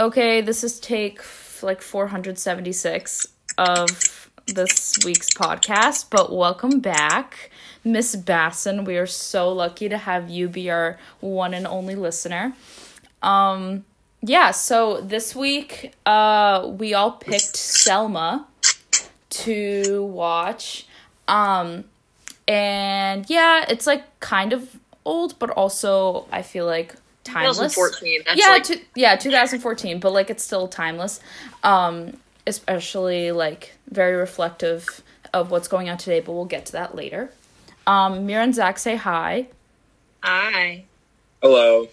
Okay, this is take like 476 of this week's podcast, but welcome back, Miss Basson. We are so lucky to have you be our one and only listener. Um, yeah, so this week, uh, we all picked Selma to watch. Um, and yeah, it's like kind of old, but also I feel like timeless. 2014. That's yeah, like two, yeah, 2014, but like it's still timeless. Um, especially like very reflective of what's going on today, but we'll get to that later. Um, Mira and Zach say hi. I. Hello.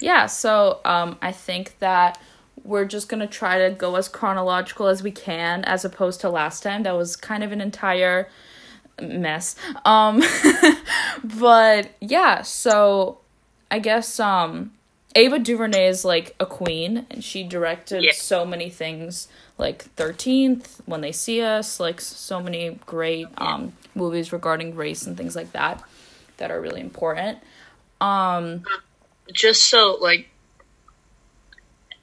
Yeah, so um, I think that we're just gonna try to go as chronological as we can, as opposed to last time. That was kind of an entire mess. Um, but yeah, so I guess um, Ava DuVernay is like a queen, and she directed Yeah. so many things, like Thirteenth, When They See Us, like so many great um movies regarding race and things like that that are really important. Um, Just so, like,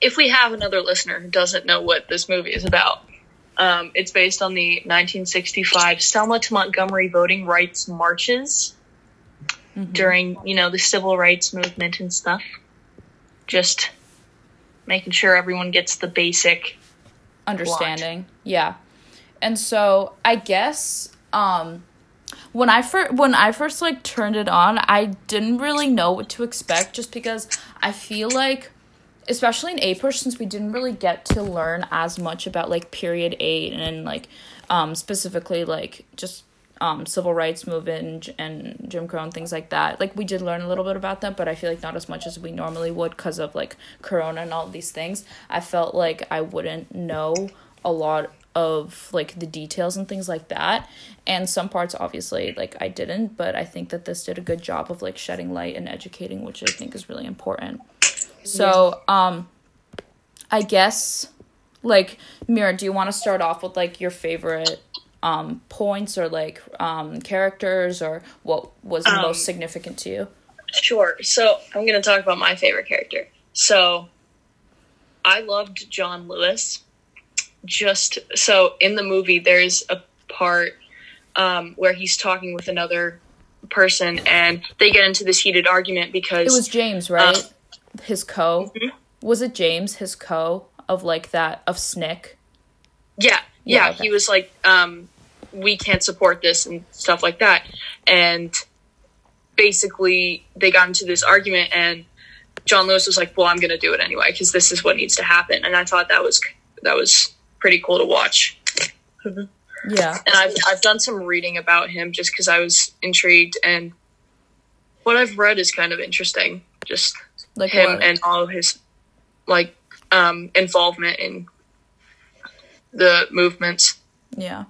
if we have another listener who doesn't know what this movie is about, um, it's based on the 1965 Selma to Montgomery voting rights marches during, you know, the civil rights movement and stuff. Just making sure everyone gets the basic. understanding yeah and so i guess um when i first when i first like turned it on i didn't really know what to expect just because i feel like especially in april since we didn't really get to learn as much about like period eight and like um specifically like just um civil rights movement and, and jim crow and things like that. Like we did learn a little bit about them but i feel like not as much as we normally would because of like corona and all these things. I felt like i wouldn't know a lot of like the details and things like that. And some parts obviously like i didn't but i think that this did a good job of like shedding light and educating which i think is really important. So um i guess like mira do you want to start off with like your favorite um points or like um characters or what was Um, most significant to you Sure. So I'm going to talk about my favorite character. So I loved John Lewis. Just so in the movie, there's a part um, where he's talking with another person, and they get into this heated argument because it was james right Uh, his co mhm. was it james his co of like that of SNCC Yeah, Yeah, yeah. okay. He was like, um, we can't support this and stuff like that. And basically, they got into this argument, and John Lewis was like, "Well, I'm going to do it anyway because this is what needs to happen." And I thought that was that was pretty cool to watch. yeah And I've I've done some reading about him just because I was intrigued, and what I've read is kind of interesting. Just like him what? and all of his like um, involvement in the movements. Yeah.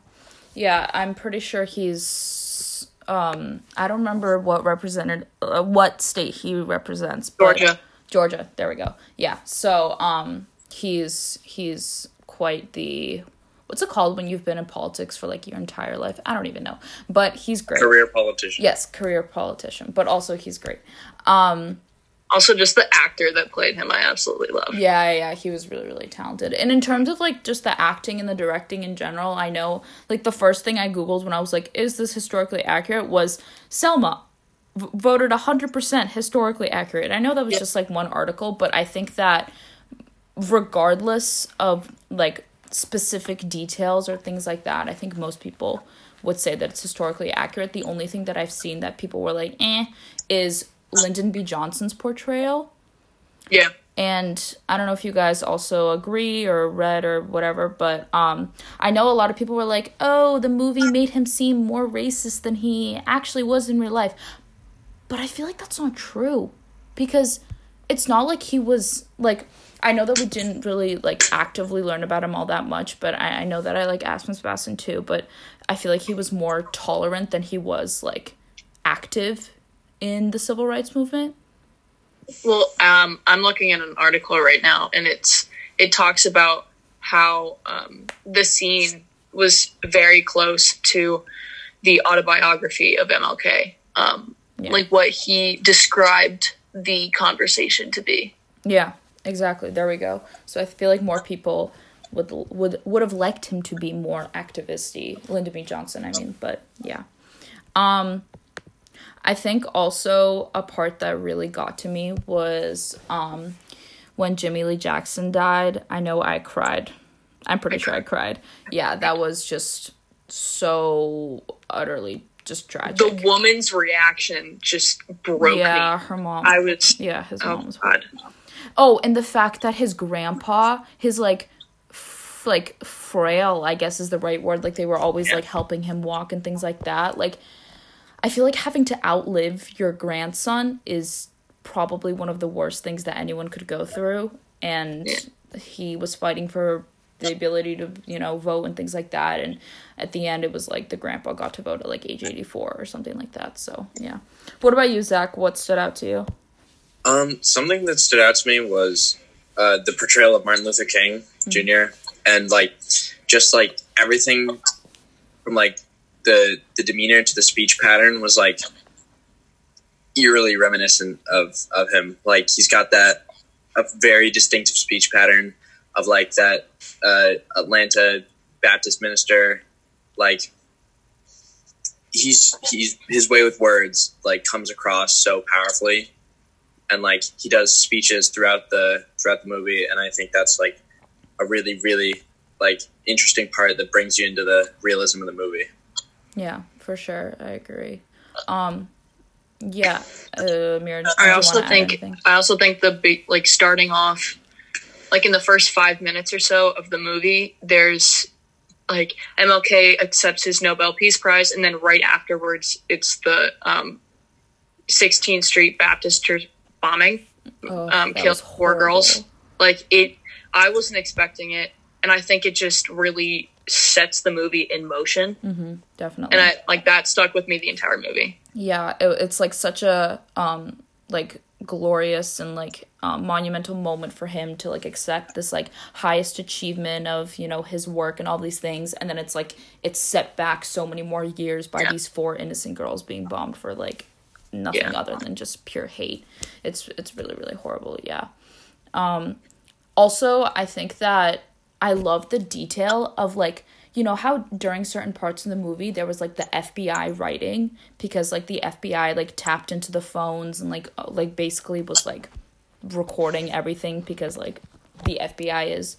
Yeah, I'm pretty sure he's um I don't remember what represented uh, what state he represents. Georgia. Georgia. There we go. Yeah. So, um he's he's quite the what's it called when you've been in politics for like your entire life? I don't even know. But he's great. Career politician. Yes, career politician, but also he's great. Um Also, just the actor that played him, I absolutely love. Yeah, yeah, he was really, really talented. And in terms of like just the acting and the directing in general, I know like the first thing I googled when I was like, "Is this historically accurate?" was Selma v- voted hundred percent historically accurate. I know that was Yeah. just like one article, but I think that regardless of like specific details or things like that, I think most people would say that it's historically accurate. The only thing that I've seen that people were like, "eh," is Lyndon B. Johnson's portrayal Yeah. and I don't know if you guys also agree or read or whatever, but um, I know a lot of people were like, "Oh, the movie made him seem more racist than he actually was in real life," but I feel like that's not true because it's not like he was like. I know that we didn't really like actively learn about him all that much, but I, I know that I like Aspen Sebastian too. But I feel like he was more tolerant than he was like active in the civil rights movement. Well, um, I'm looking at an article right now, and it's it talks about how um, the scene was very close to the autobiography of MLK, um, Yeah. like what he described the conversation to be. Yeah. exactly. There we go. So I feel like more people would would would have liked him to be more activisty. Lyndon B. Johnson, I mean, but yeah. Um I think also a part that really got to me was um when Jimmie Lee Jackson died. I know I cried. I'm pretty sure I cried. Yeah, that was just so utterly just tragic. The woman's reaction just broke yeah, me. her mom. I was yeah, his oh mom was god. Oh, and the fact that his grandpa, his like, like frail, I guess is the right word. Like they were always Yeah. like helping him walk and things like that. Like, I feel like having to outlive your grandson is probably one of the worst things that anyone could go through. And he was fighting for the ability to, you know, vote and things like that. And at the end, it was like the grandpa got to vote at like age eighty four or something like that. So yeah. What about you, Zach? What stood out to you? Um, something that stood out to me was uh, the portrayal of Martin Luther King Jr. and like just like everything from like the the demeanor to the speech pattern was like eerily reminiscent of of him. Like he's got that a very distinctive speech pattern of like that uh, Atlanta Baptist minister. Like he's he's his way with words like comes across so powerfully and like he does speeches throughout the throughout the movie and i think that's like a really really like interesting part that brings you into the realism of the movie Yeah, for sure. I agree. Um, yeah, uh, I also think? I also think the big like starting off like in the first five minutes or so of the movie, there's like MLK accepts his Nobel Peace Prize, and then right afterwards, it's the um, 16th Street Baptist Church bombing, Oh, um, killed four girls. Like it, I wasn't expecting it, and I think it just really sets the movie in motion, Mm-hmm, definitely. and I like that stuck with me the entire movie. yeah, it, it's like such a um like glorious and like um, monumental moment for him to like accept this like highest achievement of you know his work and all these things and then it's like it's set back so many more years by Yeah. these four innocent girls being bombed for like nothing Yeah. other than just pure hate it's it's really really horrible yeah um also i think that i love the detail of like you know how during certain parts of the movie there was like the fbi writing? Because like the fbi like tapped into the phones and like uh, like basically was like recording everything because like the fbi is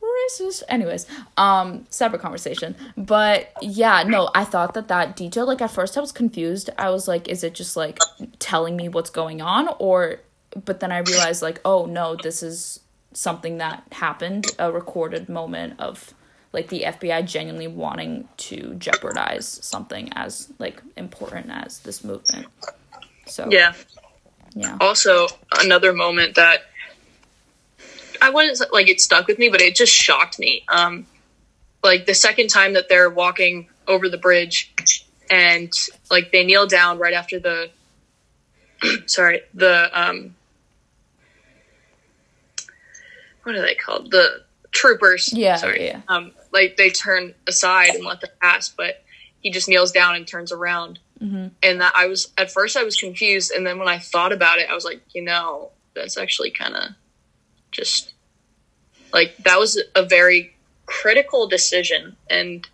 racist. Anyways um separate conversation. But yeah no i thought that that detail like at first i was confused. I was like is it just like telling me what's going on? Or but then i realized like oh no this is something that happened a recorded moment of like the fbi genuinely wanting to jeopardize something as like important as this movement so Yeah. yeah also another moment that I wasn't like it stuck with me, but it just shocked me. Um, like the second time that they're walking over the bridge, and like they kneel down right after the, sorry, the um, what are they called? The troopers. Yeah, sorry. yeah. Um, like they turn aside and let them pass, but he just kneels down and turns around hmm and that I was at first I was confused, and then when I thought about it, I was like, you know, that's actually kind of just like that was a very critical decision, and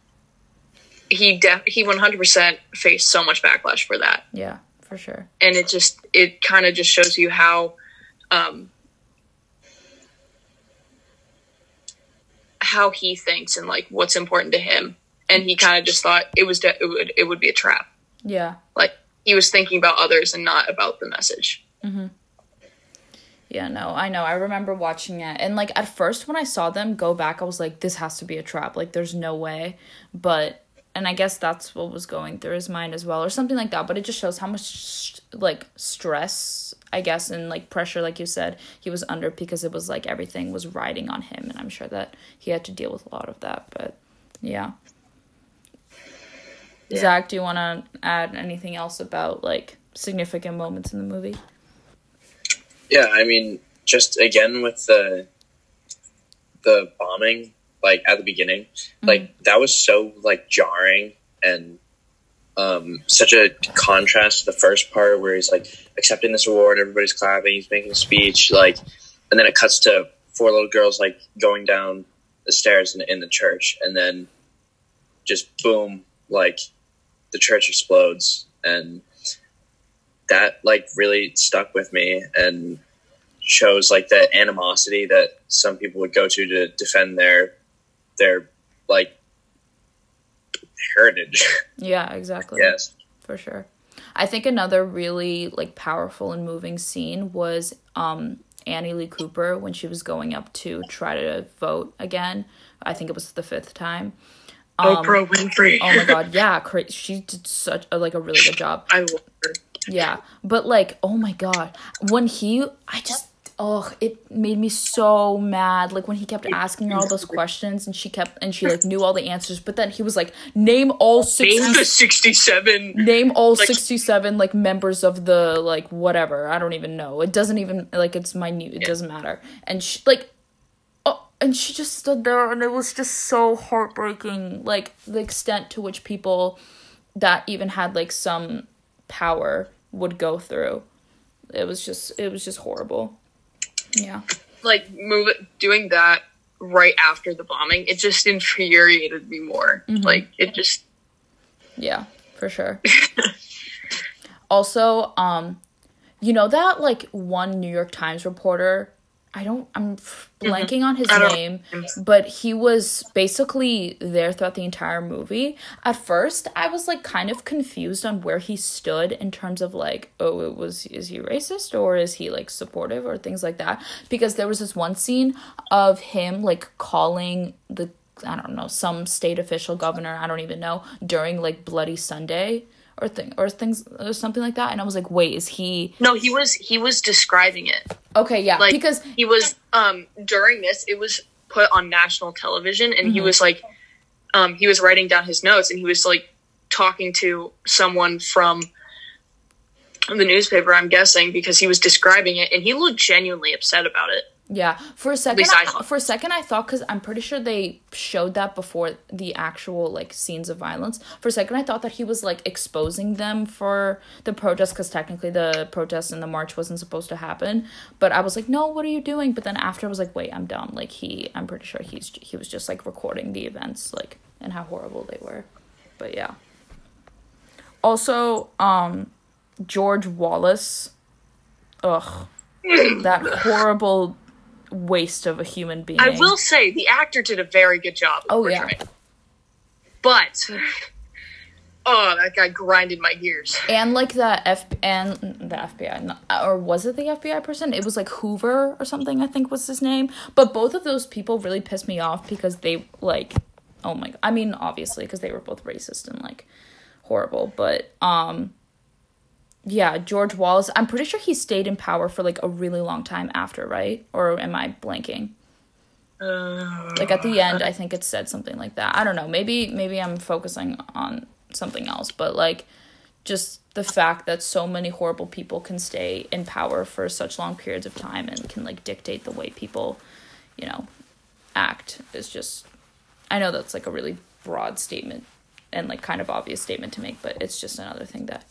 he def- he one hundred percent faced so much backlash for that, yeah for sure and it just it kind of just shows you how. Um, how he thinks and like what's important to him and he kind of just thought it was de- it would it would be a trap yeah like he was thinking about others and not about the message. mm-hmm. Yeah, no, I know. I remember watching it. And like at first when I saw them go back, I was like this has to be a trap. Like there's no way. But and I guess that's what was going through his mind as well or something like that, but it just shows how much like stress, I guess, and like pressure like you said, he was under because it was like everything was riding on him and I'm sure that he had to deal with a lot of that, but yeah. Yeah. Zach, do you want to add anything else about like significant moments in the movie? Yeah, I mean, just again with the the bombing, like at the beginning, like that was so like jarring and um, such a contrast to the first part where he's like accepting this award, everybody's clapping, he's making a speech, like and then it cuts to four little girls like going down the stairs in, in the church, and then just boom, like the church explodes, and that like really stuck with me and shows like the animosity that some people would go to to defend their their like heritage. Yeah, exactly. yes. for sure. I think another really like powerful and moving scene was um Annie Lee Cooper when she was going up to try to vote again. I think it was the fifth time. Um, Oprah Winfrey. Oh my god, yeah, cra- she did such a, like a really good job. I love her. Yeah, but like, oh my god, when he, I just, oh, it made me so mad. Like when he kept asking her all those questions, and she kept, and she like knew all the answers, but then he was like, name all Name the 67. name all like- sixty-seven like members of the like whatever. I don't even know. It doesn't even like it's minute. It doesn't matter. And she like. Oh, and she just stood there, and it was just so heartbreaking. Like the extent to which people that even had like some power would go through. It was just it was just horrible. Yeah. Like, move doing that right after the bombing, it just infuriated me more. Like, it just, Yeah, for sure. also, um you know that like one New York Times reporter, I don't I'm f- blanking on his name, but he was basically there throughout the entire movie. At first, I was like kind of confused on where he stood in terms of like, oh, it was is he racist or is he like supportive or things like that? Because there was this one scene of him like calling the I don't know, some state official governor, I don't even know, during like Bloody Sunday or thing or things or something like that. And I was like, wait, is he no, he was, he was describing it. okay, yeah. Like, because he was, um, during this, it was put on national television, and he was like, um, he was writing down his notes, and he was like talking to someone from the newspaper, I'm guessing, because he was describing it, and he looked genuinely upset about it. Yeah, for a second, I for a second, I thought because I'm pretty sure they showed that before the actual like scenes of violence. For a second, I thought that he was like exposing them for the protest because technically the protest and the march wasn't supposed to happen. But I was like, no, what are you doing? But then after, I was like, wait, I'm dumb. Like he, I'm pretty sure he's he was just like recording the events like and how horrible they were. But yeah. Also, um, George Wallace. Ugh, that horrible waste of a human being. I will say the actor did a very good job. Of Oh, yeah. but oh, that guy grinded my gears. and like the F and the FBI, not- or was it the FBI person? It was like Hoover or something. I think was his name. But both of those people really pissed me off because they like, oh my. I mean, obviously because they were both racist and like horrible. But um, yeah, George Wallace. I'm pretty sure he stayed in power for like a really long time after, right? Or am I blanking? Uh, like at the end i think it said something like that i don't know maybe maybe i'm focusing on something else but like just the fact that so many horrible people can stay in power for such long periods of time and can like dictate the way people you know act is just i know that's like a really broad statement and like kind of obvious statement to make but it's just another thing that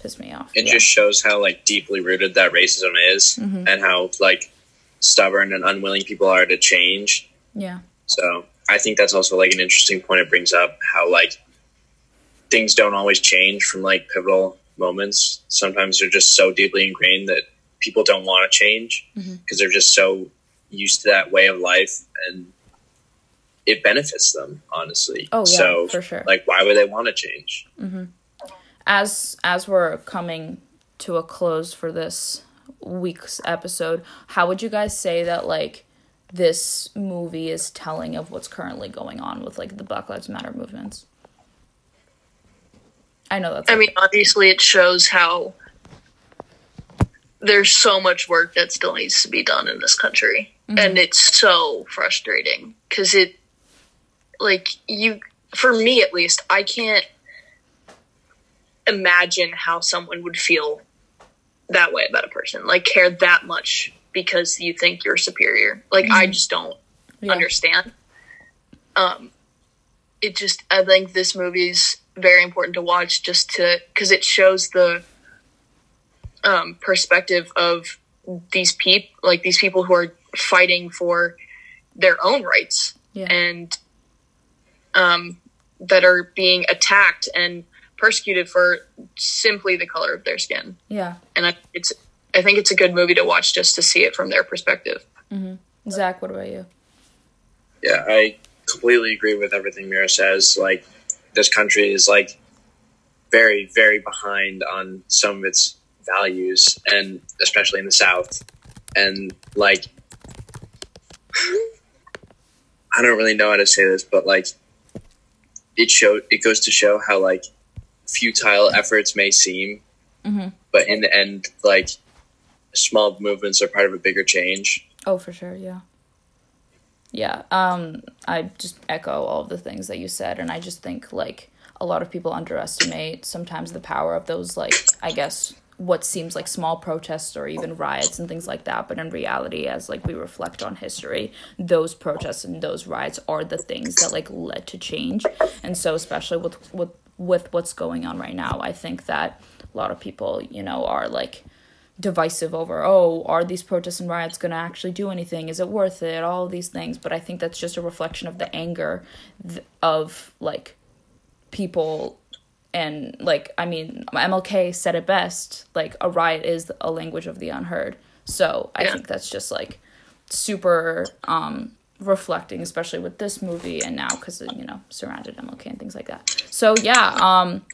pissed me off It Yeah. just shows how like deeply rooted that racism is, mm-hmm. and how like stubborn and unwilling people are to change. yeah So I think that's also like an interesting point it brings up how like things don't always change from like pivotal moments. Sometimes they're just so deeply ingrained that people don't want to change mm-hmm. because they're just so used to that way of life and it benefits them honestly. Oh, yeah, so for sure. like why would they want to change? Mm-hmm. As as we're coming to a close for this week's episode, how would you guys say that like this movie is telling of what's currently going on with like the Black Lives Matter movements? I know that's I mean, obviously, it shows how there's so much work that still needs to be done in this country, mm-hmm. and it's so frustrating because it, like, you, for me at least, I can't imagine how someone would feel that way about a person, like care that much because you think you're superior. Like, I just don't Yeah. understand. Um, it just I think this movie's very important to watch just to because it shows the um, perspective of these people, like these people who are fighting for their own rights Yeah. and um, that are being attacked and persecuted for simply the color of their skin. Yeah. And I, it's I think it's a good movie to watch just to see it from their perspective. Mm-hmm. Zach, what about you? Yeah, I completely agree with everything Mira says. Like, this country is like very, very behind on some of its values, and especially in the South. And like, I don't really know how to say this, but like, it show it goes to show how like futile efforts may seem, Mhm. but in the end, like, small movements are part of a bigger change. Oh, for sure, yeah. Yeah, um, I just echo all of the things that you said, and I just think like a lot of people underestimate sometimes the power of those like I guess what seems like small protests or even riots and things like that, but in reality, as like we reflect on history, those protests and those riots are the things that like led to change, and so especially with with with what's going on right now, I think that a lot of people, you know, are like divisive over oh are these protests and riots going to actually do anything? Is it worth it? All these things. But i think that's just a reflection of the anger th- of like people and like i mean mlk said it best like a riot is a language of the unheard. So i Yeah. think that's just like super um reflecting especially with this movie and now because you know surrounded mlk and things like that. So yeah um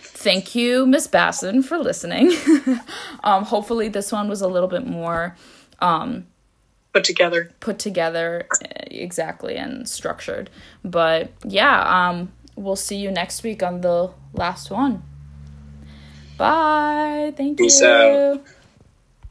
thank you miss basson for listening. Um hopefully this one was a little bit more um, Put together. put together uh, exactly and structured. But yeah um we'll see you next week on the last one. Bye. Thank Peace you. out.